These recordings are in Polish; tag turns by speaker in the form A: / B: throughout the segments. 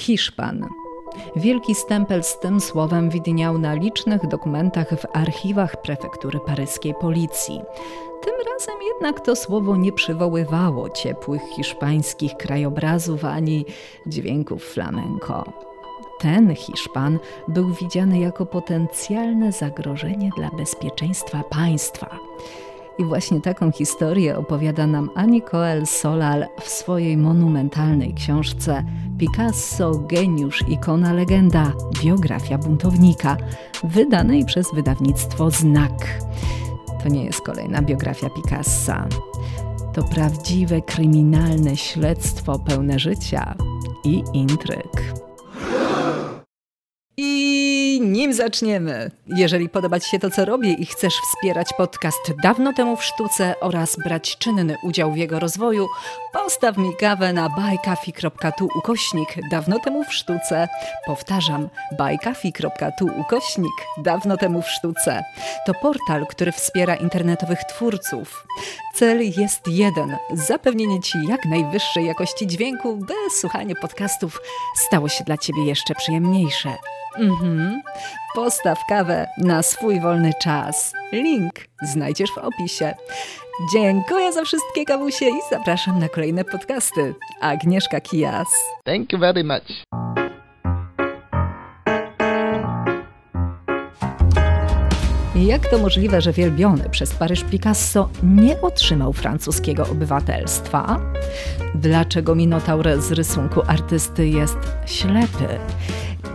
A: Hiszpan. Wielki stempel z tym słowem widniał na licznych dokumentach w archiwach prefektury paryskiej policji. Tym razem jednak to słowo nie przywoływało ciepłych hiszpańskich krajobrazów ani dźwięków flamenco. Ten Hiszpan był widziany jako potencjalne zagrożenie dla bezpieczeństwa państwa. I właśnie taką historię opowiada nam Ani Coel Solal w swojej monumentalnej książce Picasso, geniusz, ikona, legenda, biografia buntownika, wydanej przez wydawnictwo Znak. To nie jest kolejna biografia Picassa. To prawdziwe kryminalne śledztwo pełne życia i intryg. Nim zaczniemy, jeżeli podoba Ci się to, co robię i chcesz wspierać podcast dawno temu w sztuce oraz brać czynny udział w jego rozwoju, postaw mi kawę na buycoffee.tu ukośnik dawno temu w sztuce. Powtarzam, buycoffee.tu ukośnik dawno temu w sztuce. To portal, który wspiera internetowych twórców. Cel jest jeden: zapewnienie Ci jak najwyższej jakości dźwięku, by słuchanie podcastów stało się dla Ciebie jeszcze przyjemniejsze. Mhm. Postaw kawę na swój wolny czas. Link znajdziesz w opisie. Dziękuję za wszystkie kawusie i zapraszam na kolejne podcasty. Agnieszka Kijas.
B: Thank you very much.
A: Jak to możliwe, że wielbiony przez Paryż Picasso nie otrzymał francuskiego obywatelstwa? Dlaczego Minotaur z rysunku artysty jest ślepy?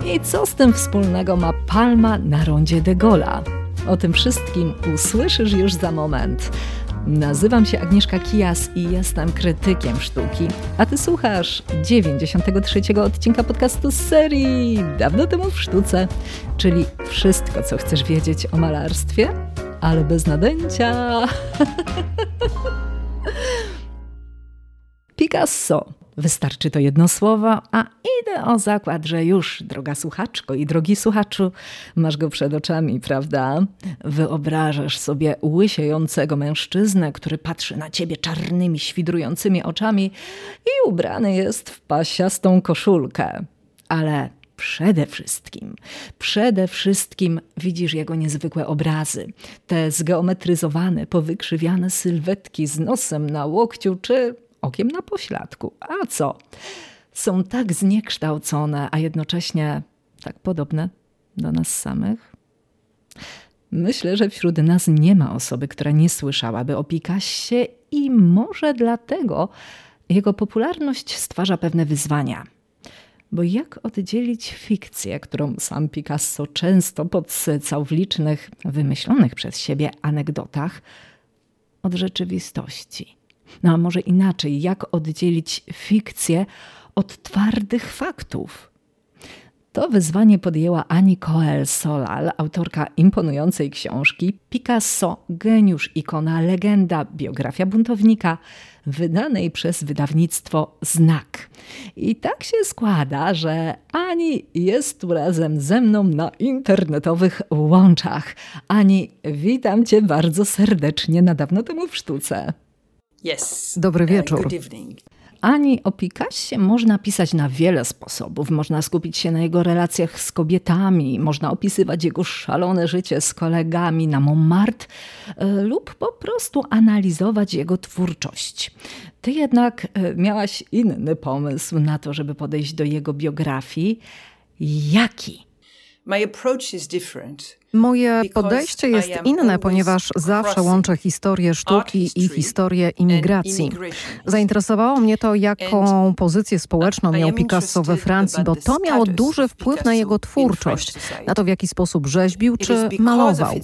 A: I co z tym wspólnego ma palma na rondzie de Gola? O tym wszystkim usłyszysz już za moment. Nazywam się Agnieszka Kijas i jestem krytykiem sztuki, a ty słuchasz 93 odcinka podcastu z serii Dawno temu w sztuce, czyli wszystko, co chcesz wiedzieć o malarstwie, ale bez nadęcia. Picasso Wystarczy to jedno słowo, a idę o zakład, że już, droga słuchaczko i drogi słuchaczu, masz go przed oczami, prawda? Wyobrażasz sobie łysiejącego mężczyznę, który patrzy na ciebie czarnymi, świdrującymi oczami i ubrany jest w pasiastą koszulkę. Ale przede wszystkim, przede wszystkim widzisz jego niezwykłe obrazy. Te zgeometryzowane, powykrzywiane sylwetki z nosem na łokciu czy okiem na pośladku. A co? Są tak zniekształcone, a jednocześnie tak podobne do nas samych? Myślę, że wśród nas nie ma osoby, która nie słyszałaby o Picassie i może dlatego jego popularność stwarza pewne wyzwania. Bo jak oddzielić fikcję, którą sam Picasso często podsycał w licznych, wymyślonych przez siebie anegdotach, od rzeczywistości? No a może inaczej, jak oddzielić fikcję od twardych faktów? To wyzwanie podjęła Ani Coel Solal, autorka imponującej książki Picasso, geniusz, ikona, legenda, biografia buntownika, wydanej przez wydawnictwo Znak. I tak się składa, że Ani jest tu razem ze mną na internetowych łączach. Ani, witam cię bardzo serdecznie na dawno temu w sztuce.
C: Yes.
A: Dobry wieczór. Ani o Picassie można pisać na wiele sposobów. Można skupić się na jego relacjach z kobietami, można opisywać jego szalone życie z kolegami na Montmartre e, lub po prostu analizować jego twórczość. Ty jednak e, miałaś inny pomysł na to, żeby podejść do jego biografii. Jaki?
C: My approach is different.
D: Moje podejście jest inne, ponieważ zawsze łączę historię sztuki i historię imigracji. Zainteresowało mnie to, jaką pozycję społeczną miał Picasso we Francji, bo to miało duży wpływ na jego twórczość, na to w jaki sposób rzeźbił czy malował.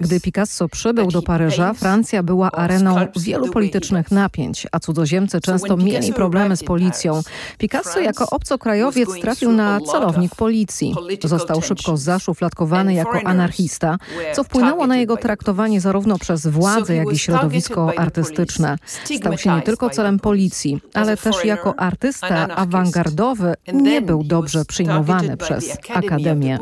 D: Gdy Picasso przybył do Paryża, Francja była areną wielu politycznych napięć, a cudzoziemcy często mieli problemy z policją. Picasso jako obcokrajowiec trafił na celownik policji. Został szybko zaszufladkowany jako anarchista anarchista, co wpłynęło na jego traktowanie zarówno przez władze, jak i środowisko artystyczne. Stał się nie tylko celem policji, ale też jako artysta awangardowy nie był dobrze przyjmowany przez Akademię.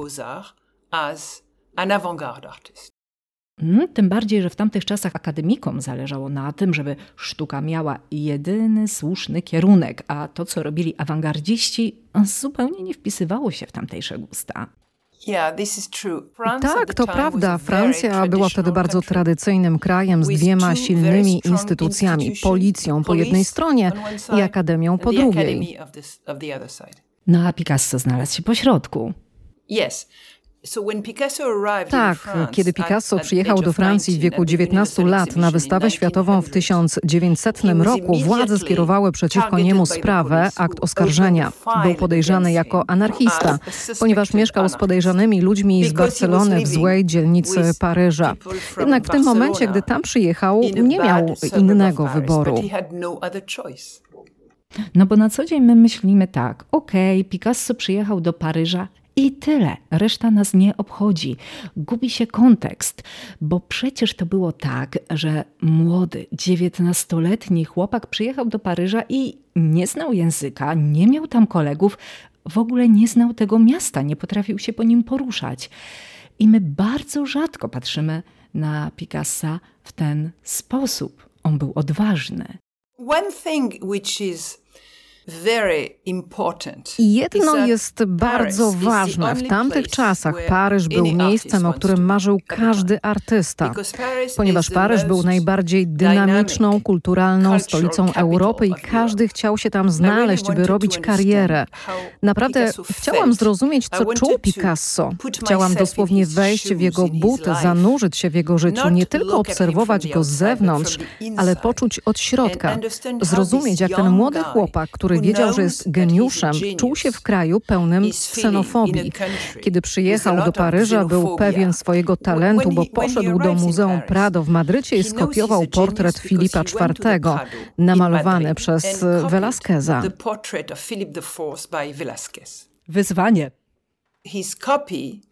A: Hmm, tym bardziej, że w tamtych czasach akademikom zależało na tym, żeby sztuka miała jedyny słuszny kierunek, a to, co robili awangardziści, zupełnie nie wpisywało się w tamtejsze gusta.
D: Tak, to prawda. Francja była wtedy bardzo tradycyjnym krajem z dwiema silnymi instytucjami policją po jednej stronie i akademią po drugiej.
A: No a Picasso znalazł się po środku.
D: Tak, kiedy Picasso przyjechał do Francji w wieku 19 lat na wystawę światową w 1900 roku, władze skierowały przeciwko niemu sprawę, akt oskarżenia. Był podejrzany jako anarchista, ponieważ mieszkał z podejrzanymi ludźmi z Barcelony w złej dzielnicy Paryża. Jednak w tym momencie, gdy tam przyjechał, nie miał innego wyboru.
A: No bo na co dzień my myślimy tak, okej, okay, Picasso przyjechał do Paryża i tyle, reszta nas nie obchodzi. Gubi się kontekst, bo przecież to było tak, że młody, dziewiętnastoletni chłopak przyjechał do Paryża i nie znał języka, nie miał tam kolegów, w ogóle nie znał tego miasta, nie potrafił się po nim poruszać. I my bardzo rzadko patrzymy na Picassa w ten sposób. On był odważny.
C: One thing which is
D: i jedno jest bardzo ważne. W tamtych czasach Paryż był miejscem, o którym marzył każdy artysta, ponieważ Paryż był najbardziej dynamiczną, kulturalną stolicą Europy i każdy chciał się tam znaleźć, by robić karierę. Naprawdę chciałam zrozumieć, co czuł Picasso. Chciałam dosłownie wejść w jego buty, zanurzyć się w jego życiu, nie tylko obserwować go z zewnątrz, ale poczuć od środka, zrozumieć, jak ten młody chłopak, który który wiedział, że jest geniuszem, czuł się w kraju pełnym ksenofobii. Kiedy przyjechał do Paryża, był pewien swojego talentu, bo poszedł do Muzeum Prado w Madrycie i skopiował portret Filipa IV, namalowany przez Velázqueza.
A: Wyzwanie.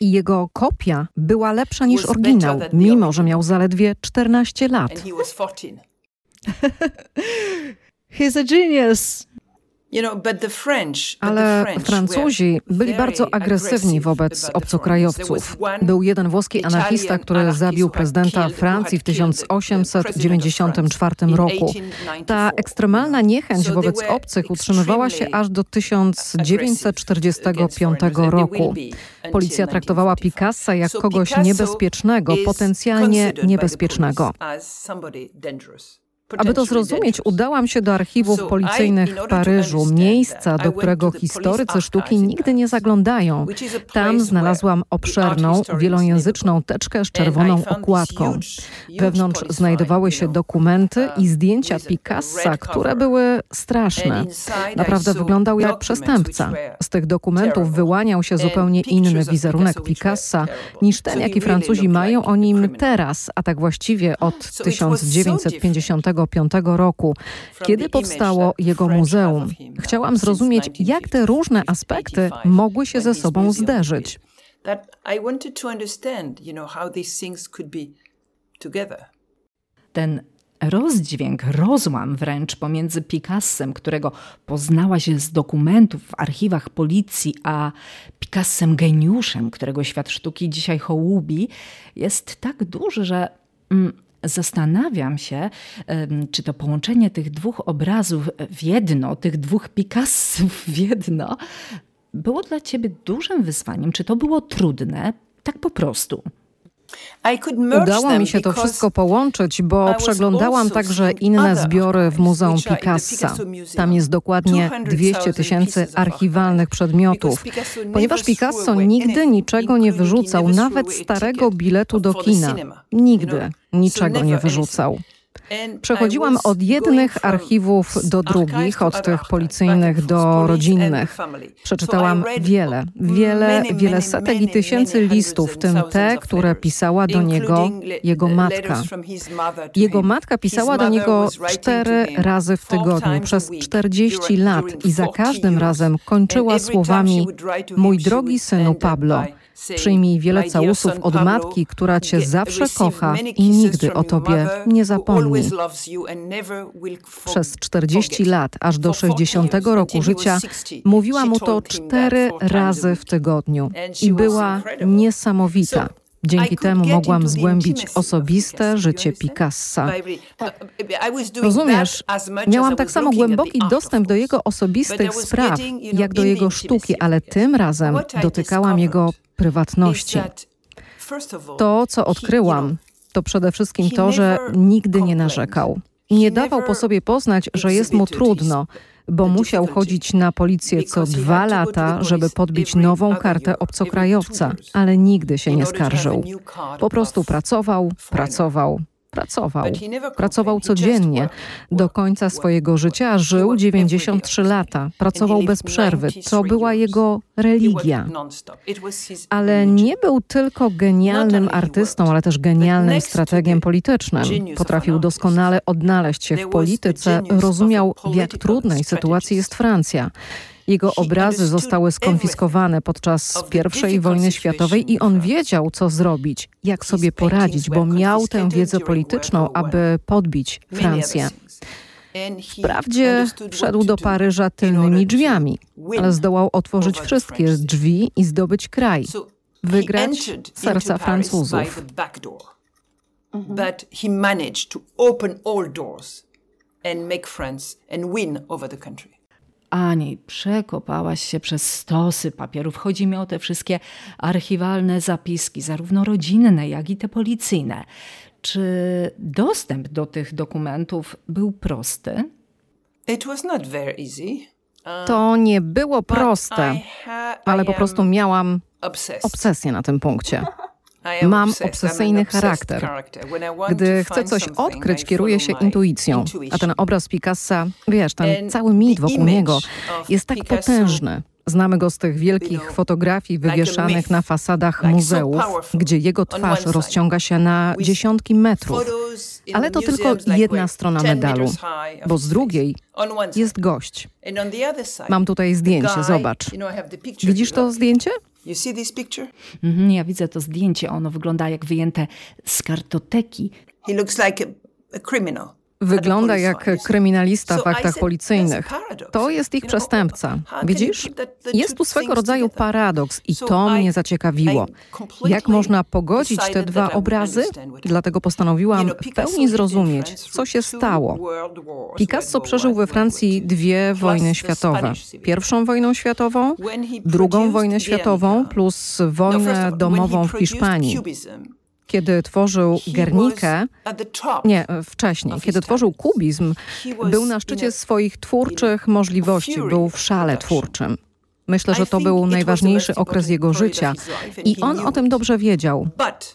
D: I jego kopia była lepsza niż oryginał, mimo że miał zaledwie 14 lat.
A: He's a genius.
D: Ale Francuzi byli bardzo agresywni wobec obcokrajowców. Był jeden włoski anarchista, który zabił prezydenta Francji w 1894 roku. Ta ekstremalna niechęć wobec obcych utrzymywała się aż do 1945 roku. Policja traktowała Picassa jak kogoś niebezpiecznego, potencjalnie niebezpiecznego. Aby to zrozumieć, udałam się do archiwów policyjnych w Paryżu, miejsca, do którego historycy sztuki nigdy nie zaglądają. Tam znalazłam obszerną, wielojęzyczną teczkę z czerwoną okładką. Wewnątrz znajdowały się dokumenty i zdjęcia Picassa, które były straszne. Naprawdę wyglądał jak przestępca. Z tych dokumentów wyłaniał się zupełnie inny wizerunek Picassa niż ten, jaki Francuzi mają o nim teraz, a tak właściwie od 1950 1995 roku, kiedy powstało jego muzeum. Chciałam zrozumieć, jak te różne aspekty mogły się ze sobą zderzyć.
A: Ten rozdźwięk, rozłam wręcz pomiędzy Picassem, którego poznała się z dokumentów w archiwach policji, a Picassem geniuszem, którego świat sztuki dzisiaj hołubi, jest tak duży, że mm, zastanawiam się, czy to połączenie tych dwóch obrazów w jedno, tych dwóch Picassów w jedno, było dla ciebie dużym wyzwaniem. Czy to było trudne? Tak po prostu.
D: Udało mi się to wszystko połączyć, bo przeglądałam także inne zbiory w Muzeum Picassa. Tam jest dokładnie 200 tysięcy archiwalnych przedmiotów. Ponieważ Picasso nigdy niczego nie wyrzucał, nawet starego biletu do kina. Nigdy niczego nie wyrzucał. Przechodziłam od jednych archiwów do drugich, od tych policyjnych do rodzinnych. Przeczytałam wiele, wiele, wiele setek i tysięcy listów, w tym te, które pisała do niego jego matka. Jego matka pisała do niego cztery razy w tygodniu przez 40 lat i za każdym razem kończyła słowami: Mój drogi synu Pablo. Przyjmij wiele całusów od matki, która cię zawsze kocha i nigdy o tobie nie zapomni. Przez 40 lat, aż do 60 roku życia, mówiła mu to cztery razy w tygodniu i była niesamowita. Dzięki temu mogłam zgłębić osobiste życie Picassa. Rozumiesz, miałam tak samo głęboki dostęp do jego osobistych spraw, jak do jego sztuki, ale tym razem dotykałam jego prywatności. To, co odkryłam, to przede wszystkim to, że nigdy nie narzekał. Nie dawał po sobie poznać, że jest mu trudno, bo musiał chodzić na policję co dwa lata, żeby podbić nową kartę obcokrajowca, ale nigdy się nie skarżył. Po prostu pracował, pracował, Pracował. Pracował codziennie. Do końca swojego życia żył 93 lata. Pracował bez przerwy. To była jego religia. Ale nie był tylko genialnym artystą, ale też genialnym strategiem politycznym. Potrafił doskonale odnaleźć się w polityce, rozumiał, w jak trudnej sytuacji jest Francja. Jego obrazy zostały skonfiskowane podczas I wojny światowej i on wiedział, co zrobić, jak sobie poradzić, bo miał tę wiedzę polityczną, aby podbić Francję. Wprawdzie wszedł do Paryża tylnymi drzwiami, ale zdołał otworzyć wszystkie drzwi i zdobyć kraj, wygrać serca Francuzów. But he managed to open all doors
A: and make France and win over the country. Ani przekopałaś się przez stosy papierów. Chodzi mi o te wszystkie archiwalne zapiski, zarówno rodzinne, jak i te policyjne. Czy dostęp do tych dokumentów był prosty?
D: To nie było proste, ale po prostu miałam obsesję na tym punkcie. Mam obsesyjny charakter. Gdy chcę coś odkryć, kieruję się intuicją. A ten obraz Picassa, wiesz, ten cały mit wokół niego jest tak potężny. Znamy go z tych wielkich fotografii wywieszanych na fasadach muzeów, gdzie jego twarz rozciąga się na dziesiątki metrów. Ale to tylko jedna strona medalu, bo z drugiej jest gość. Mam tutaj zdjęcie, zobacz. Widzisz to zdjęcie?
A: Mhm, ja widzę to zdjęcie. Ono wygląda jak wyjęte z kartoteki. He looks
D: like a criminal. Wygląda jak kryminalista w aktach policyjnych. To jest ich przestępca. Widzisz? Jest tu swego rodzaju paradoks i to mnie zaciekawiło. Jak można pogodzić te dwa obrazy? Dlatego postanowiłam w pełni zrozumieć, co się stało. Picasso przeżył we Francji dwie wojny światowe. Pierwszą wojnę światową, drugą wojnę światową plus wojnę domową w Hiszpanii kiedy tworzył Gernikę, nie, wcześniej, kiedy tworzył kubizm, był na szczycie swoich twórczych możliwości, był w szale twórczym. Myślę, że to był najważniejszy okres jego życia. i on o tym dobrze wiedział,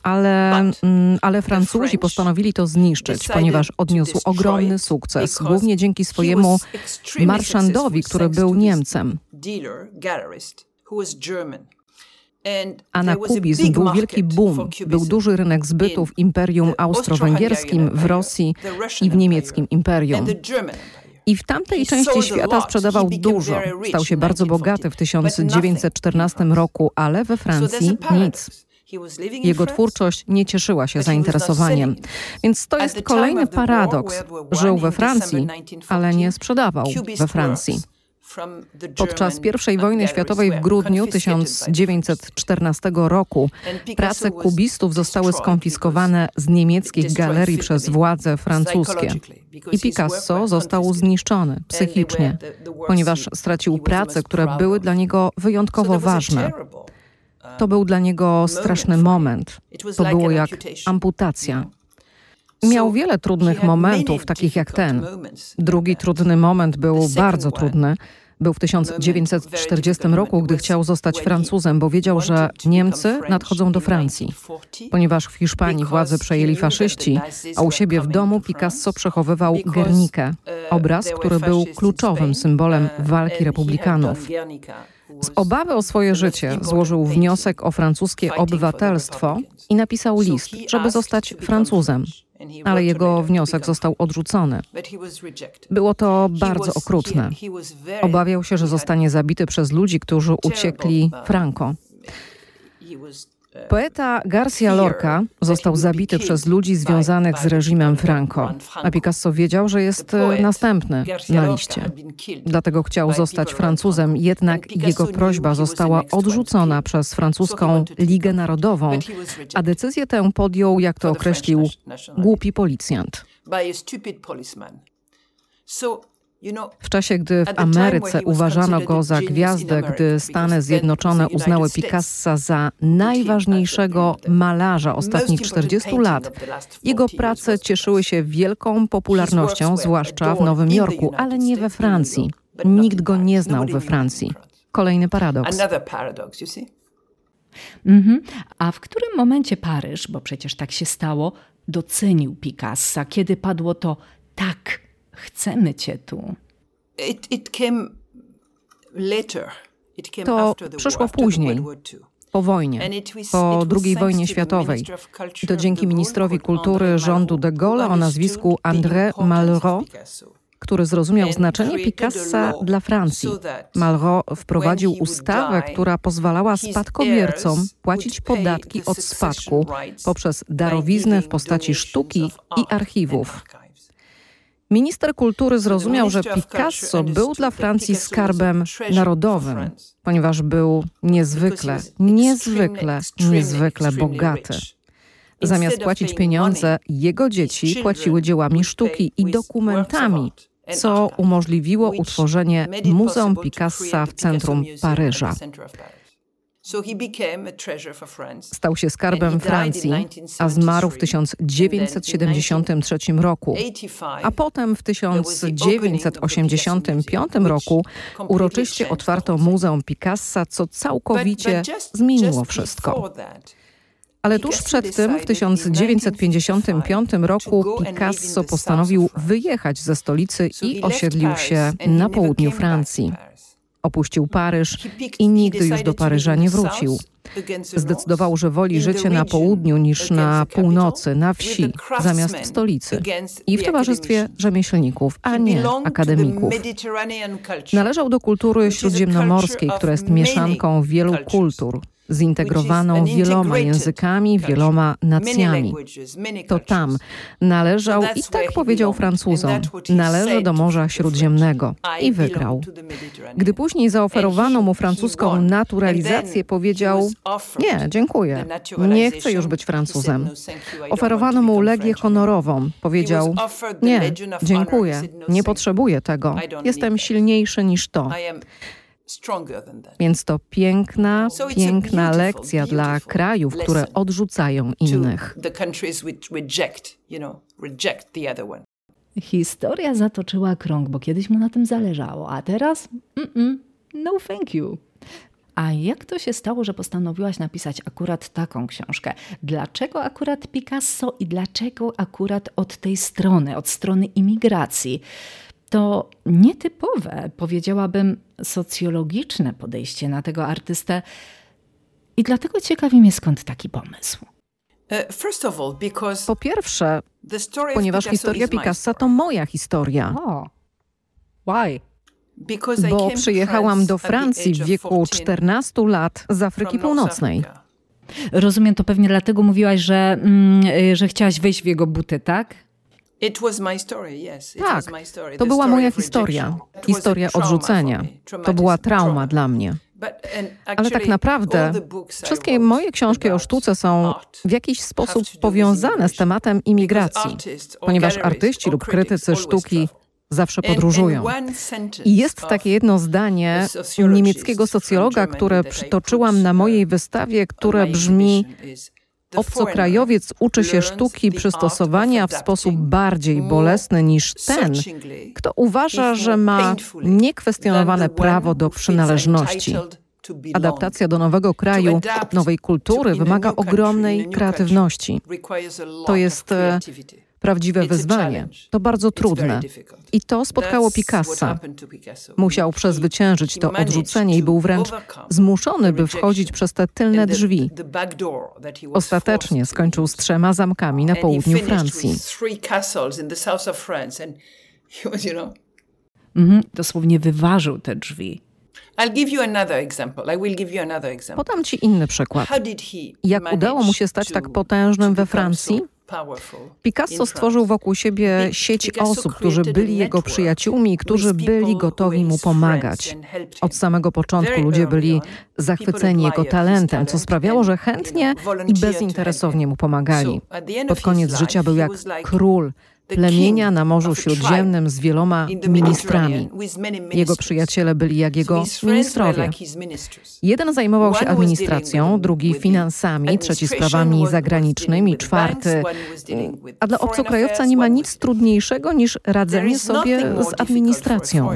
D: ale, mm, ale Francuzi postanowili to zniszczyć, ponieważ odniósł ogromny sukces, głównie dzięki swojemu marszandowi, który był Niemcem. A na kubizm był wielki boom. Był duży rynek zbytu w Imperium Austro-Węgierskim, w Rosji i w niemieckim imperium. I w tamtej części świata sprzedawał dużo. Stał się bardzo bogaty w 1914 roku, ale we Francji nic. Jego twórczość nie cieszyła się zainteresowaniem. Więc to jest kolejny paradoks. Żył we Francji, ale nie sprzedawał we Francji. Podczas I wojny światowej w grudniu 1914 roku prace kubistów zostały skonfiskowane z niemieckich galerii przez władze francuskie. I Picasso został zniszczony psychicznie, ponieważ stracił prace, które były dla niego wyjątkowo ważne. To był dla niego straszny moment. To było jak amputacja. Miał wiele trudnych momentów, takich jak ten. Drugi trudny moment był bardzo trudny. Był w 1940 roku, gdy chciał zostać Francuzem, bo wiedział, że Niemcy nadchodzą do Francji. Ponieważ w Hiszpanii władzę przejęli faszyści, a u siebie w domu Picasso przechowywał Guernikę, obraz, który był kluczowym symbolem walki republikanów. Z obawy o swoje życie złożył wniosek o francuskie obywatelstwo i napisał list, żeby zostać Francuzem ale jego wniosek został odrzucony. Było to bardzo okrutne. Obawiał się, że zostanie zabity przez ludzi, którzy uciekli Franco. Poeta Garcia Lorca został zabity przez ludzi związanych z reżimem Franco, a Picasso wiedział, że jest e, następny na liście. Dlatego chciał zostać Francuzem, jednak jego prośba została odrzucona przez francuską Ligę Narodową, a decyzję tę podjął, jak to określił, głupi policjant. W czasie, gdy w Ameryce uważano go za gwiazdę, gdy Stany Zjednoczone uznały Picassa za najważniejszego malarza ostatnich 40 lat, jego prace cieszyły się wielką popularnością, zwłaszcza w Nowym Jorku, ale nie we Francji. Nikt go nie znał we Francji. Kolejny paradoks.
A: Mhm. A w którym momencie Paryż, bo przecież tak się stało, docenił Picassa, kiedy padło to tak, chcemy cię tu?
C: It, it came later.
D: It came to przyszło później, po wojnie, po II wojnie światowej. I to dzięki ministrowi kultury rządu de Gaulle o nazwisku André Malraux, który zrozumiał znaczenie Picassa dla Francji. Malraux wprowadził ustawę, która pozwalała spadkobiercom płacić podatki od spadku poprzez darowiznę w postaci sztuki i archiwów. Minister kultury zrozumiał, że Picasso był dla Francji skarbem narodowym, ponieważ był niezwykle, niezwykle, niezwykle bogaty. Zamiast płacić pieniądze, jego dzieci płaciły dziełami sztuki i dokumentami, co umożliwiło utworzenie Muzeum Picassa w centrum Paryża. Stał się skarbem Francji, a zmarł w 1973 roku. A potem w 1985 roku uroczyście otwarto Muzeum Picassa, co całkowicie zmieniło wszystko. Ale tuż przed tym, w 1955 roku, Picasso postanowił wyjechać ze stolicy i osiedlił się na południu Francji. Opuścił Paryż i nigdy już do Paryża nie wrócił. Zdecydował, że woli życie na południu niż na północy, na wsi, zamiast w stolicy. I w towarzystwie rzemieślników, a nie akademików. Należał do kultury śródziemnomorskiej, która jest mieszanką wielu kultur zintegrowaną wieloma językami, wieloma nacjami. To tam należał i tak powiedział Francuzom, należy do Morza Śródziemnego. i wygrał. Gdy później zaoferowano mu francuską naturalizację, powiedział nie, dziękuję, nie chcę już być Francuzem. Oferowano mu legię honorową, powiedział nie, dziękuję, nie potrzebuję tego, jestem silniejszy niż to. Więc to piękna, piękna lekcja dla krajów, które odrzucają innych.
A: Historia zatoczyła krąg, bo kiedyś mu na tym zależało, a teraz mm -mm, no thank you. A jak to się stało, że postanowiłaś napisać akurat taką książkę? Dlaczego akurat Picasso i dlaczego akurat od tej strony, od strony imigracji? to nietypowe, powiedziałabym, socjologiczne podejście na tego artystę. I dlatego ciekawi mnie, skąd taki pomysł.
C: Uh,
D: po pierwsze, ponieważ historia Picassa to moja historia.
A: Oh. Why?
D: Bo przyjechałam do Francji w wieku 14 lat z Afryki Północnej.
A: Rozumiem, to pewnie dlatego mówiłaś, że, mm, że chciałaś wejść w jego buty, tak?
D: Tak, to była moja historia, historia odrzucenia. To była trauma dla mnie. Ale tak naprawdę wszystkie moje książki o sztuce są w jakiś sposób powiązane z tematem imigracji, ponieważ artyści lub krytycy sztuki zawsze podróżują. I jest takie jedno zdanie niemieckiego socjologa, które przytoczyłam na mojej wystawie, które brzmi Obcokrajowiec uczy się sztuki przystosowania w sposób bardziej bolesny niż ten, kto uważa, że ma niekwestionowane prawo do przynależności. Adaptacja do nowego kraju, nowej kultury wymaga ogromnej kreatywności. To jest e, prawdziwe wyzwanie. To bardzo trudne. I to spotkało Picassa. Musiał przezwyciężyć to odrzucenie i był wręcz zmuszony, by wchodzić przez te tylne drzwi. Ostatecznie skończył z trzema zamkami na południu Francji.
A: Mhm, dosłownie wyważył te drzwi.
D: Podam ci inny przykład. Jak udało mu się stać tak potężnym we Francji? Picasso stworzył wokół siebie sieć osób, którzy byli jego przyjaciółmi i którzy byli gotowi mu pomagać. Od samego początku ludzie byli zachwyceni jego talentem, co sprawiało, że chętnie i bezinteresownie mu pomagali. Pod koniec życia był jak król plemienia na Morzu Śródziemnym z wieloma ministrami. Jego przyjaciele byli jak jego ministrowie. Jeden zajmował się administracją, drugi finansami, trzeci sprawami zagranicznymi, czwarty. A dla obcokrajowca nie ma nic trudniejszego niż radzenie sobie z administracją.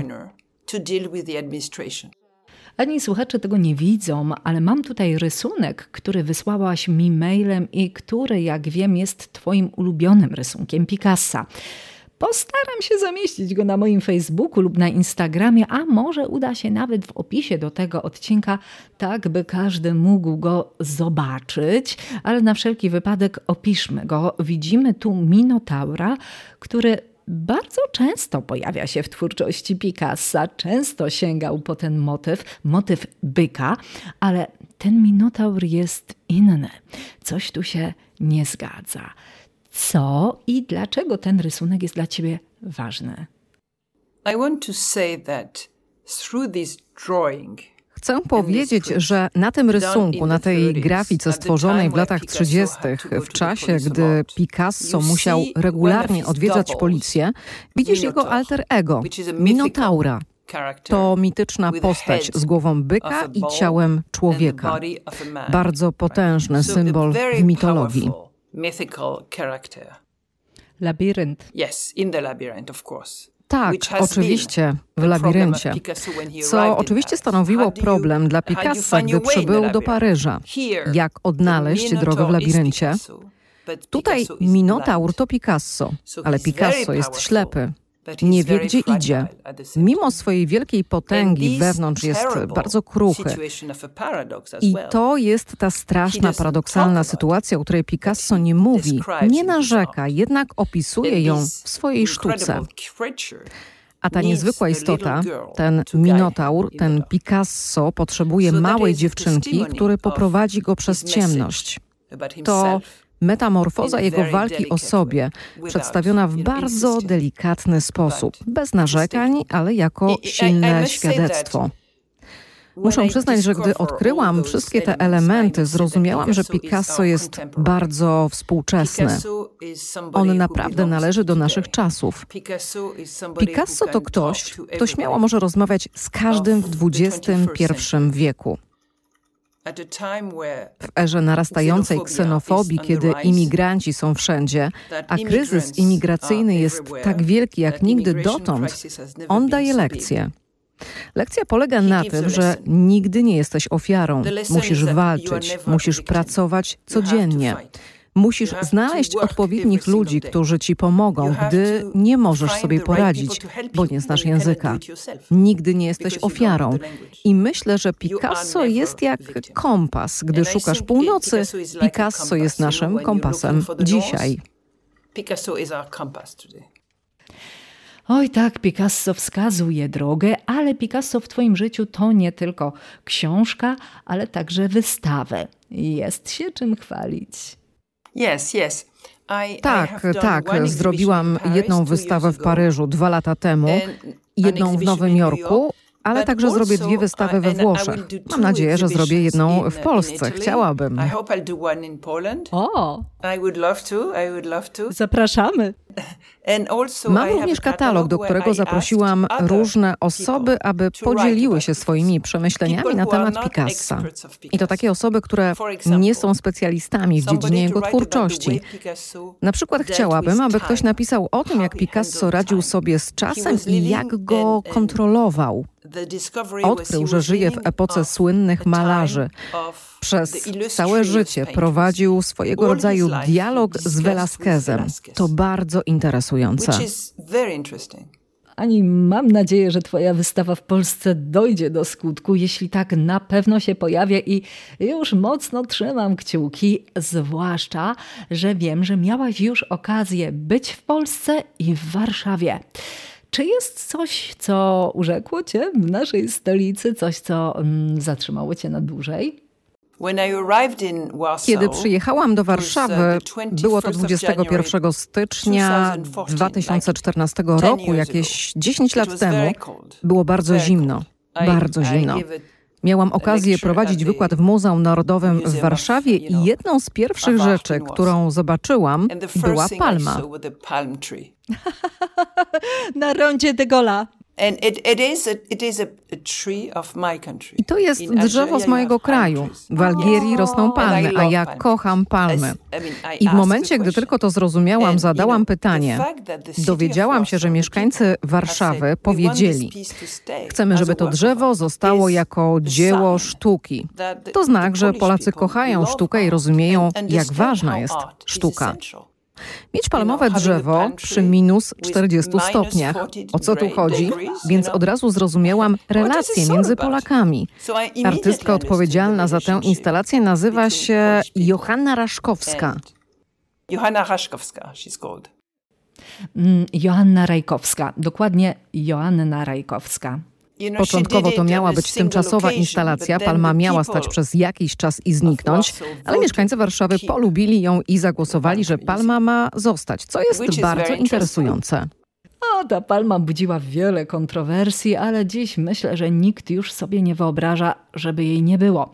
A: Ani słuchacze tego nie widzą, ale mam tutaj rysunek, który wysłałaś mi mailem i który, jak wiem, jest Twoim ulubionym rysunkiem Picassa. Postaram się zamieścić go na moim Facebooku lub na Instagramie, a może uda się nawet w opisie do tego odcinka, tak by każdy mógł go zobaczyć, ale na wszelki wypadek opiszmy go. Widzimy tu Minotaura, który bardzo często pojawia się w twórczości Picassa, często sięgał po ten motyw, motyw byka, ale ten minotaur jest inny. Coś tu się nie zgadza. Co i dlaczego ten rysunek jest dla ciebie ważny?
C: I want to say that through this drawing
D: Chcę powiedzieć, że na tym rysunku, na tej grafice stworzonej w latach 30., w czasie, gdy Picasso musiał regularnie odwiedzać policję, widzisz jego alter ego, Minotaura. To mityczna postać z głową byka i ciałem człowieka. Bardzo potężny symbol w mitologii.
A: Labirynt.
C: Yes, in the labyrinth, of course.
D: Tak, oczywiście, w labiryncie. Co oczywiście stanowiło problem dla Picassa, gdy przybył do Paryża. Jak odnaleźć drogę w labiryncie? Tutaj Minotaur to Picasso, ale Picasso jest ślepy nie wie, gdzie idzie. Mimo swojej wielkiej potęgi wewnątrz jest bardzo kruchy. I to jest ta straszna, paradoksalna sytuacja, o której Picasso nie mówi, nie narzeka, jednak opisuje ją w swojej sztuce. A ta niezwykła istota, ten Minotaur, ten Picasso, potrzebuje małej dziewczynki, który poprowadzi go przez ciemność. To Metamorfoza jego walki o sobie, przedstawiona w bardzo delikatny sposób, bez narzekań, ale jako silne świadectwo. Muszę przyznać, że gdy odkryłam wszystkie te elementy, zrozumiałam, że Picasso jest bardzo współczesny. On naprawdę należy do naszych czasów. Picasso to ktoś, kto śmiało może rozmawiać z każdym w XXI wieku. W erze narastającej ksenofobii, kiedy imigranci są wszędzie, a kryzys imigracyjny jest tak wielki jak nigdy dotąd, on daje lekcję. Lekcja polega na tym, że nigdy nie jesteś ofiarą. Musisz walczyć, musisz pracować codziennie. Musisz znaleźć odpowiednich ludzi, którzy ci pomogą, gdy nie możesz sobie poradzić, bo nie znasz języka. Nigdy nie jesteś ofiarą. I myślę, że Picasso jest jak kompas. Gdy szukasz północy, Picasso jest naszym kompasem dzisiaj. Picasso is our compass today.
A: Oj tak, Picasso wskazuje drogę, ale Picasso w Twoim życiu to nie tylko książka, ale także wystawę. Jest się czym chwalić.
C: Yes, yes.
D: Tak, tak. Zrobiłam jedną wystawę w Paryżu dwa lata temu, jedną w Nowym Jorku, ale także zrobię dwie wystawy we Włoszech. Mam nadzieję, że zrobię jedną w Polsce. Chciałabym.
A: O! Zapraszamy.
D: Mam również katalog, do którego zaprosiłam różne osoby, aby podzieliły się swoimi przemyśleniami na temat Picassa. I to takie osoby, które nie są specjalistami w dziedzinie jego twórczości. Na przykład chciałabym, aby ktoś napisał o tym, jak Picasso radził sobie z czasem i jak go kontrolował. Odkrył, że żyje w epoce słynnych malarzy. Przez całe życie prowadził swojego rodzaju dialog z Velasquezem. To bardzo interesujące.
A: Ani mam nadzieję, że Twoja wystawa w Polsce dojdzie do skutku. Jeśli tak, na pewno się pojawi i już mocno trzymam kciuki, zwłaszcza, że wiem, że miałaś już okazję być w Polsce i w Warszawie. Czy jest coś, co urzekło cię w naszej stolicy, coś, co mm, zatrzymało cię na dłużej?
D: Kiedy przyjechałam do uh, Warszawy, było to 21 stycznia 2014 roku, jakieś 10 lat temu. Było bardzo zimno, bardzo zimno. Miałam okazję prowadzić wykład w Muzeum Narodowym w Warszawie i jedną z pierwszych rzeczy, którą zobaczyłam, była palma.
A: Na rondzie de Gola.
D: I to jest drzewo z mojego kraju. W Algierii rosną palmy, a ja kocham palmy. I w momencie, gdy tylko to zrozumiałam, zadałam pytanie. Dowiedziałam się, że mieszkańcy Warszawy powiedzieli: Chcemy, żeby to drzewo zostało jako dzieło sztuki. To znak, że Polacy kochają sztukę i rozumieją, jak ważna jest sztuka. Mieć palmowe drzewo przy minus 40 stopniach. O co tu chodzi? Więc od razu zrozumiałam relacje między Polakami. Artystka odpowiedzialna za tę instalację nazywa się Johanna Raszkowska.
C: Johanna Raszkowska, she's called.
A: Mm, Joanna Rajkowska, dokładnie Joanna Rajkowska.
D: Początkowo to miała być tymczasowa instalacja, palma miała stać przez jakiś czas i zniknąć, ale mieszkańcy Warszawy polubili ją i zagłosowali, że palma ma zostać, co jest bardzo interesujące.
A: O, ta palma budziła wiele kontrowersji, ale dziś myślę, że nikt już sobie nie wyobraża, żeby jej nie było.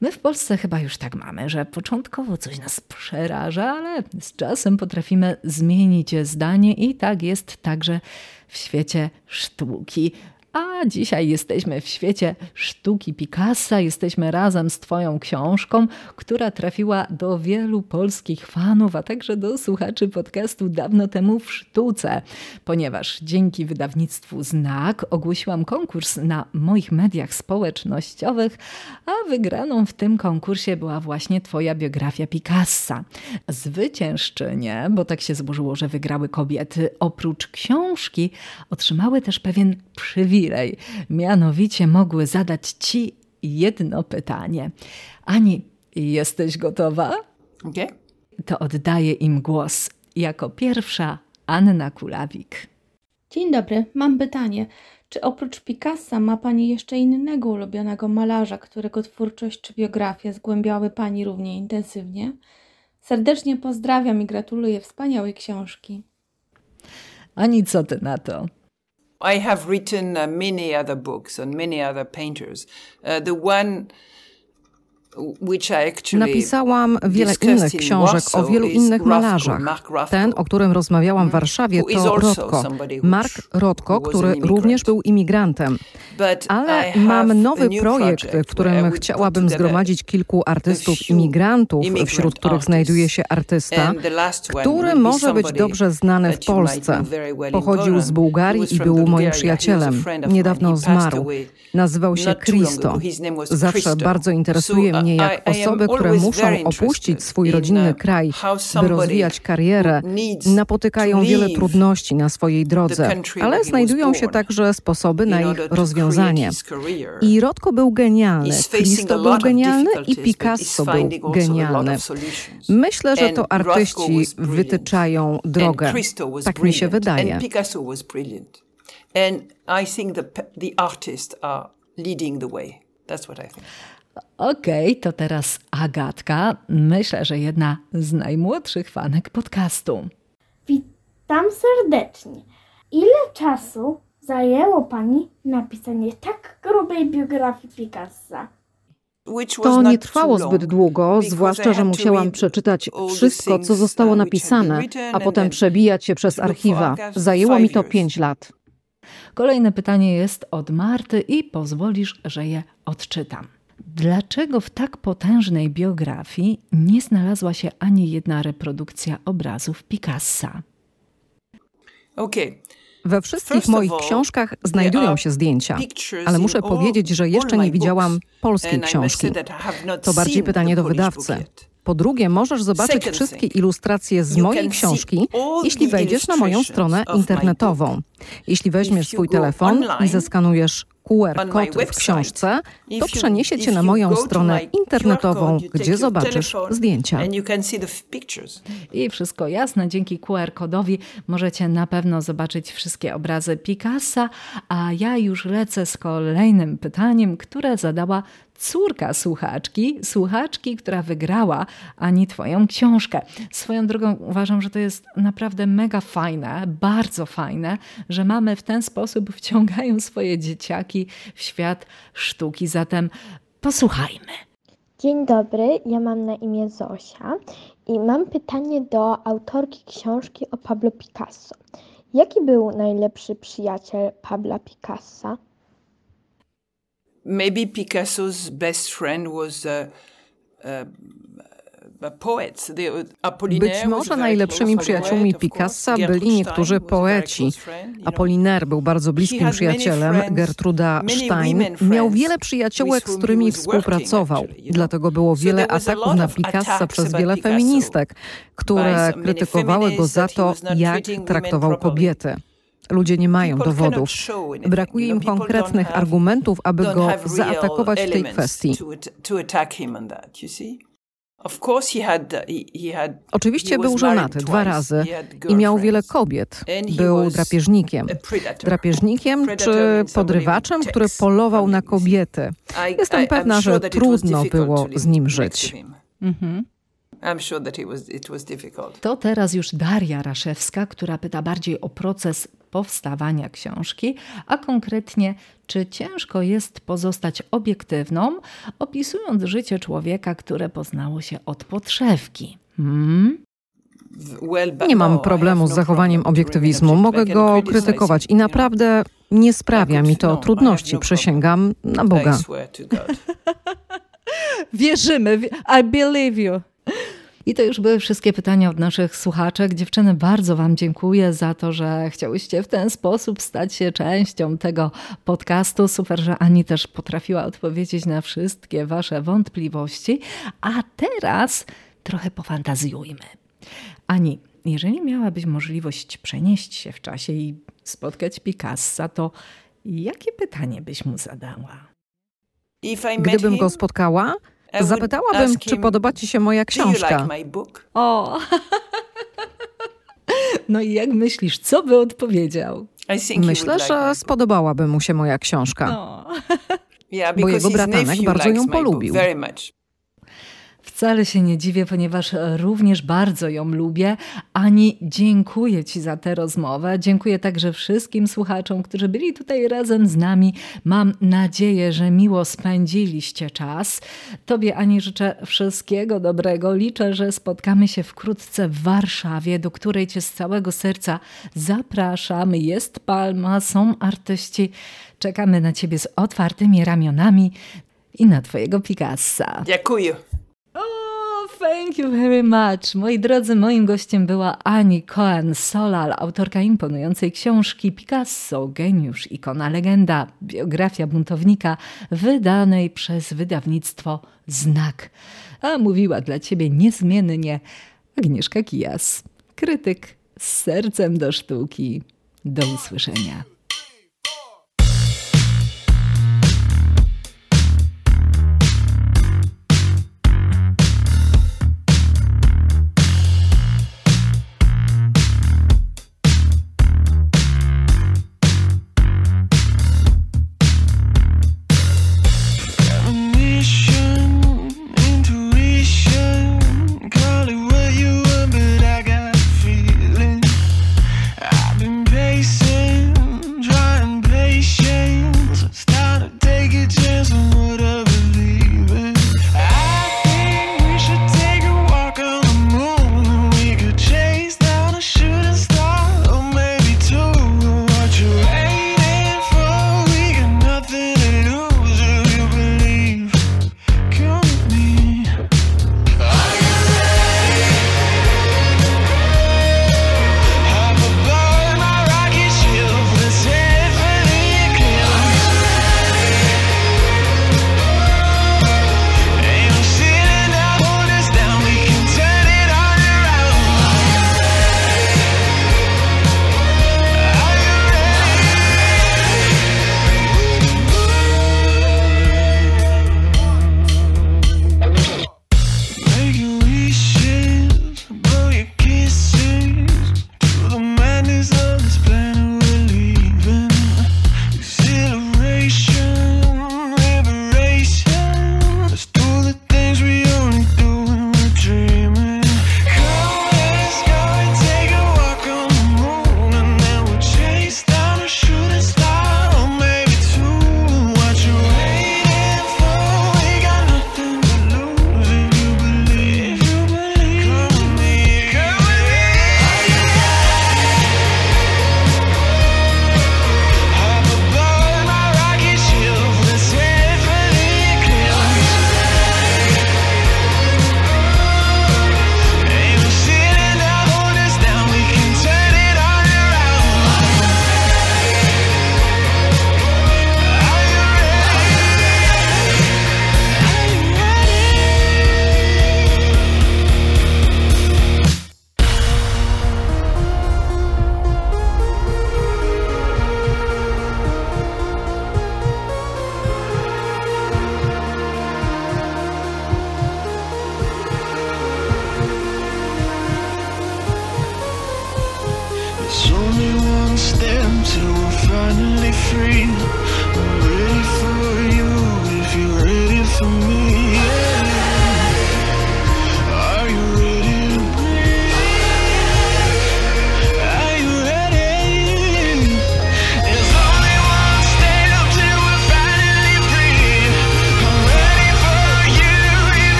A: My w Polsce chyba już tak mamy, że początkowo coś nas przeraża, ale z czasem potrafimy zmienić zdanie i tak jest także w świecie sztuki. A dzisiaj jesteśmy w świecie sztuki Picassa, jesteśmy razem z Twoją książką, która trafiła do wielu polskich fanów, a także do słuchaczy podcastu dawno temu w sztuce, ponieważ dzięki wydawnictwu Znak ogłosiłam konkurs na moich mediach społecznościowych, a wygraną w tym konkursie była właśnie Twoja biografia Picassa. Zwyciężczynie, bo tak się złożyło, że wygrały kobiety, oprócz książki, otrzymały też pewien przywilej Mianowicie mogły zadać ci jedno pytanie. Ani, jesteś gotowa?
C: Okay.
A: To oddaję im głos. Jako pierwsza Anna Kulawik.
B: Dzień dobry, mam pytanie. Czy oprócz Picassa ma Pani jeszcze innego ulubionego malarza, którego twórczość czy biografia zgłębiały Pani równie intensywnie? Serdecznie pozdrawiam i gratuluję wspaniałej książki.
A: Ani co ty na to?
C: I have written uh, many other books on many other painters. Uh, the one
D: Napisałam wiele innych książek o wielu innych malarzach. Ten, o którym rozmawiałam w Warszawie, to Rothko. Mark Rothko, który również był imigrantem. Ale mam nowy projekt, w którym chciałabym zgromadzić kilku artystów imigrantów, wśród których znajduje się artysta, który może być dobrze znany w Polsce. Pochodził z Bułgarii i był moim przyjacielem. Niedawno zmarł. Nazywał się Christo. Zawsze bardzo interesuje mnie, jak osoby, które muszą opuścić swój rodzinny kraj, by rozwijać karierę, napotykają wiele trudności na swojej drodze, ale znajdują się także sposoby na ich rozwiązanie. I Rodko był genialny, Christo był genialny i Picasso był genialny. Myślę, że to artyści wytyczają drogę. Tak mi się wydaje. And I think the, the artists are leading the way. That's what I think.
A: Okej, okay, to teraz Agatka. Myślę, że jedna z najmłodszych fanek podcastu.
E: Witam serdecznie. Ile czasu zajęło Pani napisanie tak grubej biografii Picassa?
D: To nie trwało zbyt długo, zwłaszcza, że musiałam przeczytać wszystko, co zostało napisane, a potem przebijać się przez archiwa. Zajęło mi to pięć lat.
A: Kolejne pytanie jest od Marty i pozwolisz, że je odczytam. Dlaczego w tak potężnej biografii nie znalazła się ani jedna reprodukcja obrazów Picassa?
C: Okay.
D: We wszystkich moich książkach znajdują się zdjęcia, ale muszę powiedzieć, że jeszcze nie widziałam polskiej książki. To bardziej pytanie do wydawcy. Po drugie, możesz zobaczyć wszystkie ilustracje z mojej książki, jeśli wejdziesz na moją stronę internetową. Jeśli weźmiesz swój telefon i zeskanujesz QR-kod w książce, to przeniesie cię na moją stronę internetową, gdzie zobaczysz zdjęcia.
A: I wszystko jasne, dzięki QR-kodowi możecie na pewno zobaczyć wszystkie obrazy Picassa, a ja już lecę z kolejnym pytaniem, które zadała córka słuchaczki, słuchaczki, która wygrała Ani Twoją książkę. Swoją drogą uważam, że to jest naprawdę mega fajne, bardzo fajne, że mamy w ten sposób wciągają swoje dzieciaki w świat sztuki. Zatem posłuchajmy.
F: Dzień dobry, ja mam na imię Zosia i mam pytanie do autorki książki o Pablo Picasso. Jaki był najlepszy przyjaciel Pabla Picassa?
C: maybe Picasso's best friend was uh, uh,
D: Być może najlepszymi przyjaciółmi Picassa byli niektórzy poeci. Apollinaire był bardzo bliskim przyjacielem. Gertruda Stein miał wiele przyjaciółek, z którymi współpracował. Dlatego było wiele ataków na Picassa przez wiele feministek, które krytykowały go za to, jak traktował kobiety. Ludzie nie mają dowodów. Brakuje im konkretnych argumentów, aby go zaatakować w tej kwestii. Oczywiście był żonaty dwa razy i miał wiele kobiet. Był drapieżnikiem. Drapieżnikiem czy podrywaczem, który polował na kobiety. Jestem pewna, że trudno było z nim żyć. Mhm.
A: To teraz już Daria Raszewska, która pyta bardziej o proces powstawania książki, a konkretnie, czy ciężko jest pozostać obiektywną, opisując życie człowieka, które poznało się od podszewki. Hmm?
D: Nie mam problemu z zachowaniem obiektywizmu. Mogę go krytykować i naprawdę nie sprawia mi to trudności. Przysięgam na Boga.
A: Wierzymy. I believe you. I to już były wszystkie pytania od naszych słuchaczek. Dziewczyny, bardzo Wam dziękuję za to, że chciałyście w ten sposób stać się częścią tego podcastu. Super, że Ani też potrafiła odpowiedzieć na wszystkie Wasze wątpliwości. A teraz trochę pofantazjujmy. Ani, jeżeli miałabyś możliwość przenieść się w czasie i spotkać Picassa, to jakie pytanie byś mu zadała?
D: Gdybym go spotkała, Zapytałabym, czy podoba ci się moja książka.
A: O! No i jak myślisz, co by odpowiedział?
D: Myślę, że spodobałaby mu się moja książka. No. Bo jego bratanek bardzo ją polubił.
A: Wcale się nie dziwię, ponieważ również bardzo ją lubię. Ani dziękuję Ci za tę rozmowę. Dziękuję także wszystkim słuchaczom, którzy byli tutaj razem z nami. Mam nadzieję, że miło spędziliście czas. Tobie, Ani, życzę wszystkiego dobrego. Liczę, że spotkamy się wkrótce w Warszawie, do której Cię z całego serca zapraszamy. Jest Palma, są artyści. Czekamy na Ciebie z otwartymi ramionami i na Twojego Picassa.
C: Dziękuję.
A: Thank you very much. Moi drodzy, moim gościem była Ani Cohen-Solal, autorka imponującej książki Picasso, geniusz, ikona, legenda, biografia buntownika, wydanej przez wydawnictwo Znak. A mówiła dla ciebie niezmiennie Agnieszka Kijas, krytyk z sercem do sztuki. Do usłyszenia.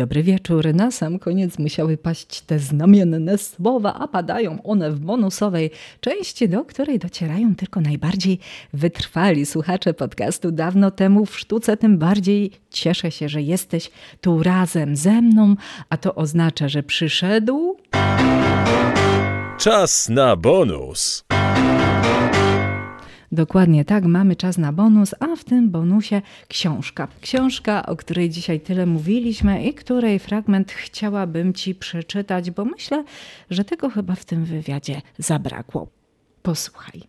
A: Dobry wieczór. Na sam koniec musiały paść te znamienne słowa, a padają one w bonusowej części, do której docierają tylko najbardziej wytrwali słuchacze podcastu dawno temu w sztuce. Tym bardziej cieszę się, że jesteś tu razem ze mną, a to oznacza, że przyszedł.
G: Czas na bonus.
A: Dokładnie tak, mamy czas na bonus, a w tym bonusie książka. Książka, o której dzisiaj tyle mówiliśmy i której fragment chciałabym Ci przeczytać, bo myślę, że tego chyba w tym wywiadzie zabrakło. Posłuchaj.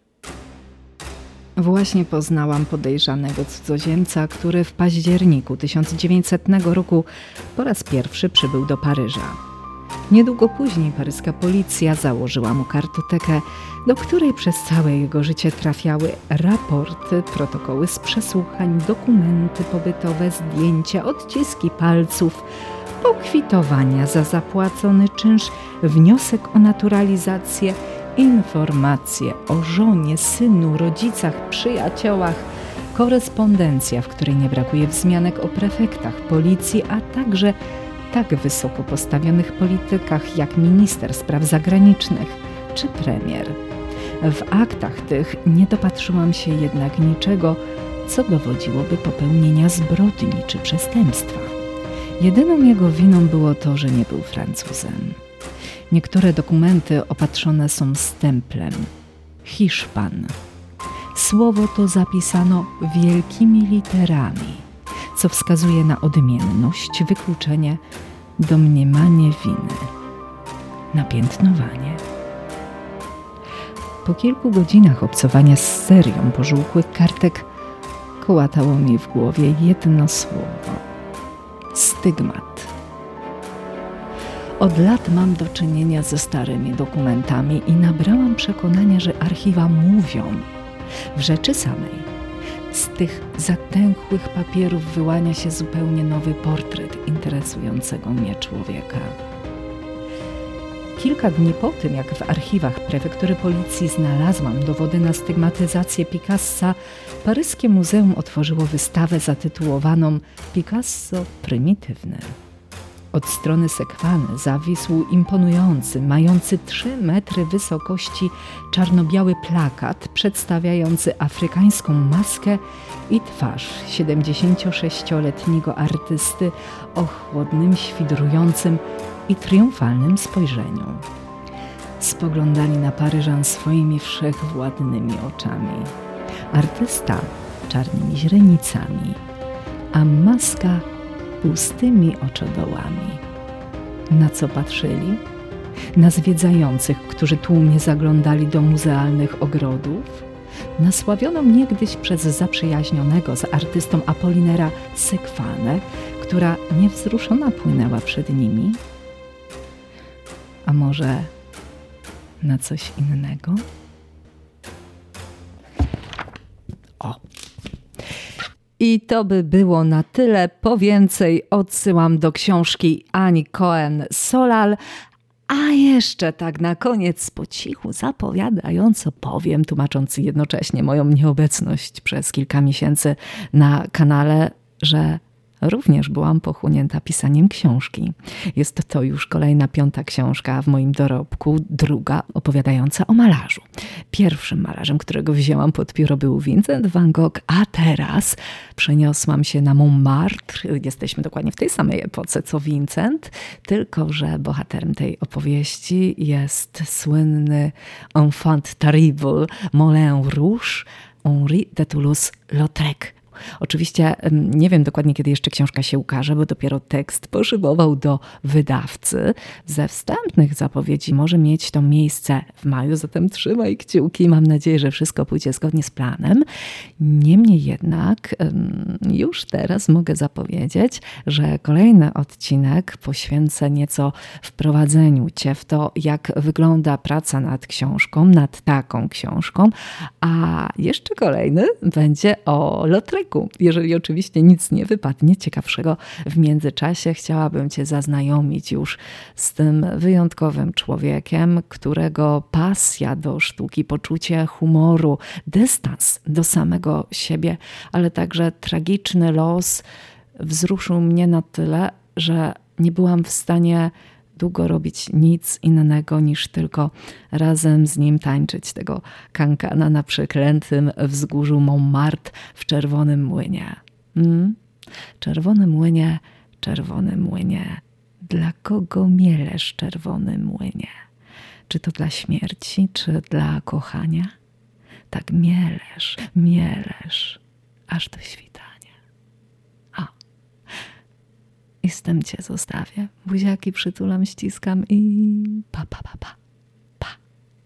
A: Właśnie poznałam podejrzanego cudzoziemca, który w październiku 1900 roku po raz pierwszy przybył do Paryża. Niedługo później paryska policja założyła mu kartotekę, do której przez całe jego życie trafiały raporty, protokoły z przesłuchań, dokumenty pobytowe, zdjęcia, odciski palców, pokwitowania za zapłacony czynsz, wniosek o naturalizację, informacje o żonie, synu, rodzicach, przyjaciołach, korespondencja, w której nie brakuje wzmianek o prefektach policji, a także tak wysoko postawionych politykach jak minister spraw zagranicznych czy premier. W aktach tych nie dopatrzyłam się jednak niczego, co dowodziłoby popełnienia zbrodni czy przestępstwa. Jedyną jego winą było to, że nie był Francuzem. Niektóre dokumenty opatrzone są stemplem Hiszpan. Słowo to zapisano wielkimi literami co wskazuje na odmienność, wykluczenie, domniemanie winy, napiętnowanie. Po kilku godzinach obcowania z serią pożółkłych kartek kołatało mi w głowie jedno słowo stygmat. Od lat mam do czynienia ze starymi dokumentami i nabrałam przekonania, że archiwa mówią w rzeczy samej z tych zatęchłych papierów wyłania się zupełnie nowy portret interesującego mnie człowieka. Kilka dni po tym, jak w archiwach prefektury policji znalazłam dowody na stygmatyzację Picassa, paryskie muzeum otworzyło wystawę zatytułowaną Picasso Prymitywny. Od strony sekwany zawisł imponujący, mający 3 metry wysokości czarno-biały plakat przedstawiający afrykańską maskę i twarz 76-letniego artysty o chłodnym, świdrującym i triumfalnym spojrzeniu. Spoglądali na Paryżan swoimi wszechwładnymi oczami. Artysta czarnymi źrenicami, a maska pustymi oczodołami. Na co patrzyli? Na zwiedzających, którzy tłumnie zaglądali do muzealnych ogrodów? Na sławioną niegdyś przez zaprzyjaźnionego z artystą Apolinera Sekwanę, która niewzruszona płynęła przed nimi? A może na coś innego? I to by było na tyle. Po więcej odsyłam do książki Ani Cohen Solal. A jeszcze tak na koniec po cichu zapowiadająco powiem, tłumacząc jednocześnie moją nieobecność przez kilka miesięcy na kanale, że również byłam pochłonięta pisaniem książki. Jest to już kolejna piąta książka w moim dorobku, druga opowiadająca o malarzu. Pierwszym malarzem, którego wzięłam pod pióro był Vincent van Gogh, a teraz przeniosłam się na Montmartre. Jesteśmy dokładnie w tej samej epoce co Vincent, tylko że bohaterem tej opowieści jest słynny enfant terrible Moulin Rouge Henri de Toulouse-Lautrec Oczywiście nie wiem dokładnie, kiedy jeszcze książka się ukaże, bo dopiero tekst poszybował do wydawcy. Ze wstępnych zapowiedzi może mieć to miejsce w maju, zatem trzymaj kciuki. Mam nadzieję, że wszystko pójdzie zgodnie z planem. Niemniej jednak już teraz mogę zapowiedzieć, że kolejny odcinek poświęcę nieco wprowadzeniu Cię w to, jak wygląda praca nad książką, nad taką książką, a jeszcze kolejny będzie o Jeżeli oczywiście nic nie wypadnie ciekawszego w międzyczasie, chciałabym Cię zaznajomić już z tym wyjątkowym człowiekiem, którego pasja do sztuki, poczucie humoru, dystans do samego siebie, ale także tragiczny los wzruszył mnie na tyle, że nie byłam w stanie długo robić nic innego niż tylko razem z nim tańczyć tego kankana na przeklętym wzgórzu Montmartre w czerwonym młynie. Hmm? Czerwony młynie, czerwony młynie. Dla kogo mielesz czerwony młynie? Czy to dla śmierci, czy dla kochania? Tak mielesz, mielesz, aż do świtania. A, i cię zostawię. Buziaki przytulam, ściskam i pa, pa, pa, pa.